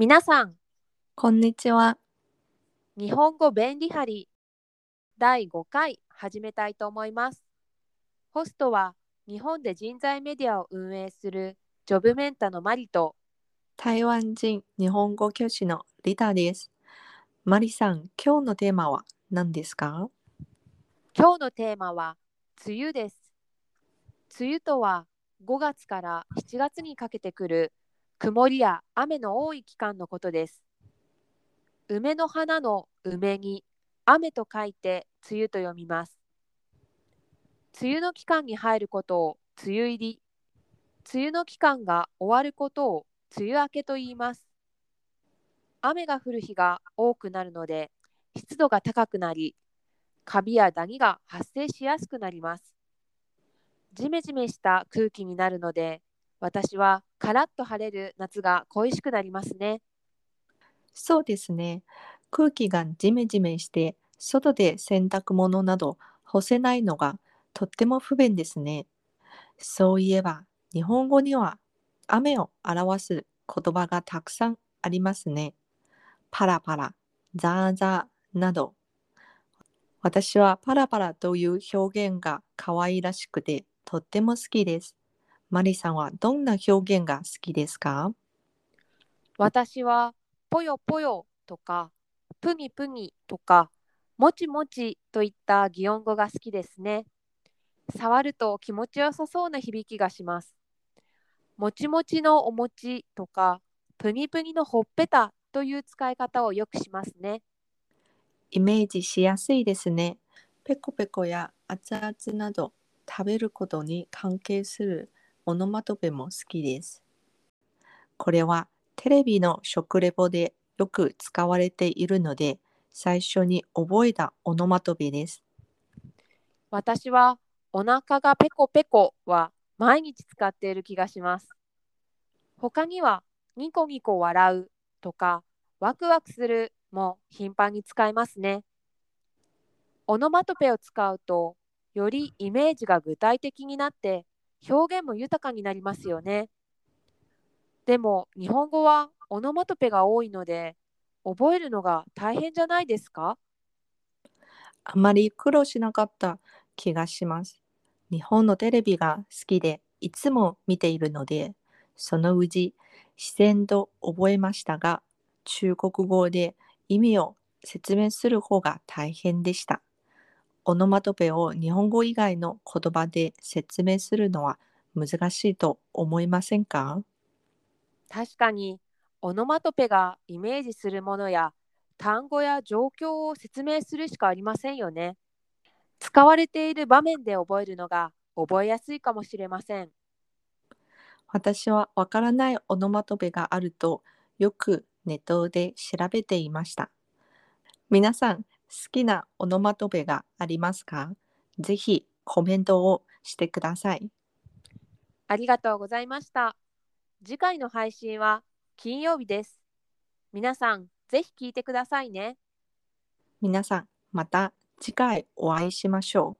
皆さん、こんにちは。日本語便利貼り第5回始めたいと思います。ホストは日本で人材メディアを運営するジョブメンタのマリと台湾人日本語教師のリタです。マリさん、今日のテーマは何ですか？今日のテーマは梅雨です。梅雨とは5月から7月にかけてくる曇りや雨の多い期間のことです。梅の花の梅に雨と書いて梅雨と読みます。梅雨の期間に入ることを梅雨入り、梅雨の期間が終わることを梅雨明けと言います。雨が降る日が多くなるので湿度が高くなり、カビやダニが発生しやすくなります。ジメジメした空気になるので、私はカラッと晴れる夏が恋しくなりますね。そうですね。空気がジメジメして、外で洗濯物など干せないのがとっても不便ですね。そういえば、日本語には雨を表す言葉がたくさんありますね。パラパラ、ザーザーなど。私はパラパラという表現が可愛らしくてとっても好きです。マリさんはどんな表現が好きですか？私はぽよぽよとかぷにぷにとかもちもちといった擬音語が好きですね。触ると気持ちよさそうな響きがします。もちもちのお餅とかぷにぷにのほっぺたという使い方をよくしますね。イメージしやすいですね。ペコペコや熱々など食べることに関係するオノマトペも好きです。これはテレビの食レポでよく使われているので最初に覚えたオノマトペです。私はお腹がペコペコは毎日使っている気がします。他にはニコニコ笑うとかワクワクするも頻繁に使いますね。オノマトペを使うとよりイメージが具体的になって表現も豊かになりますよね。でも日本語はオノマトペが多いので覚えるのが大変じゃないですか？あまり苦労しなかった気がします。日本のテレビが好きでいつも見ているので、そのうち自然と覚えましたが、中国語で意味を説明する方が大変でした。オノマトペを日本語以外の言葉で説明するのは難しいと思いませんか？確かにオノマトペがイメージするものや単語や状況を説明するしかありませんよね。使われている場面で覚えるのが覚えやすいかもしれません。私はわからないオノマトペがあるとよくネットで調べていました。皆さん、好きなオノマトペがありますか？ぜひコメントをしてください。ありがとうございました。次回の配信は金曜日です。皆さん、ぜひ聞いてくださいね。皆さん、また次回お会いしましょう。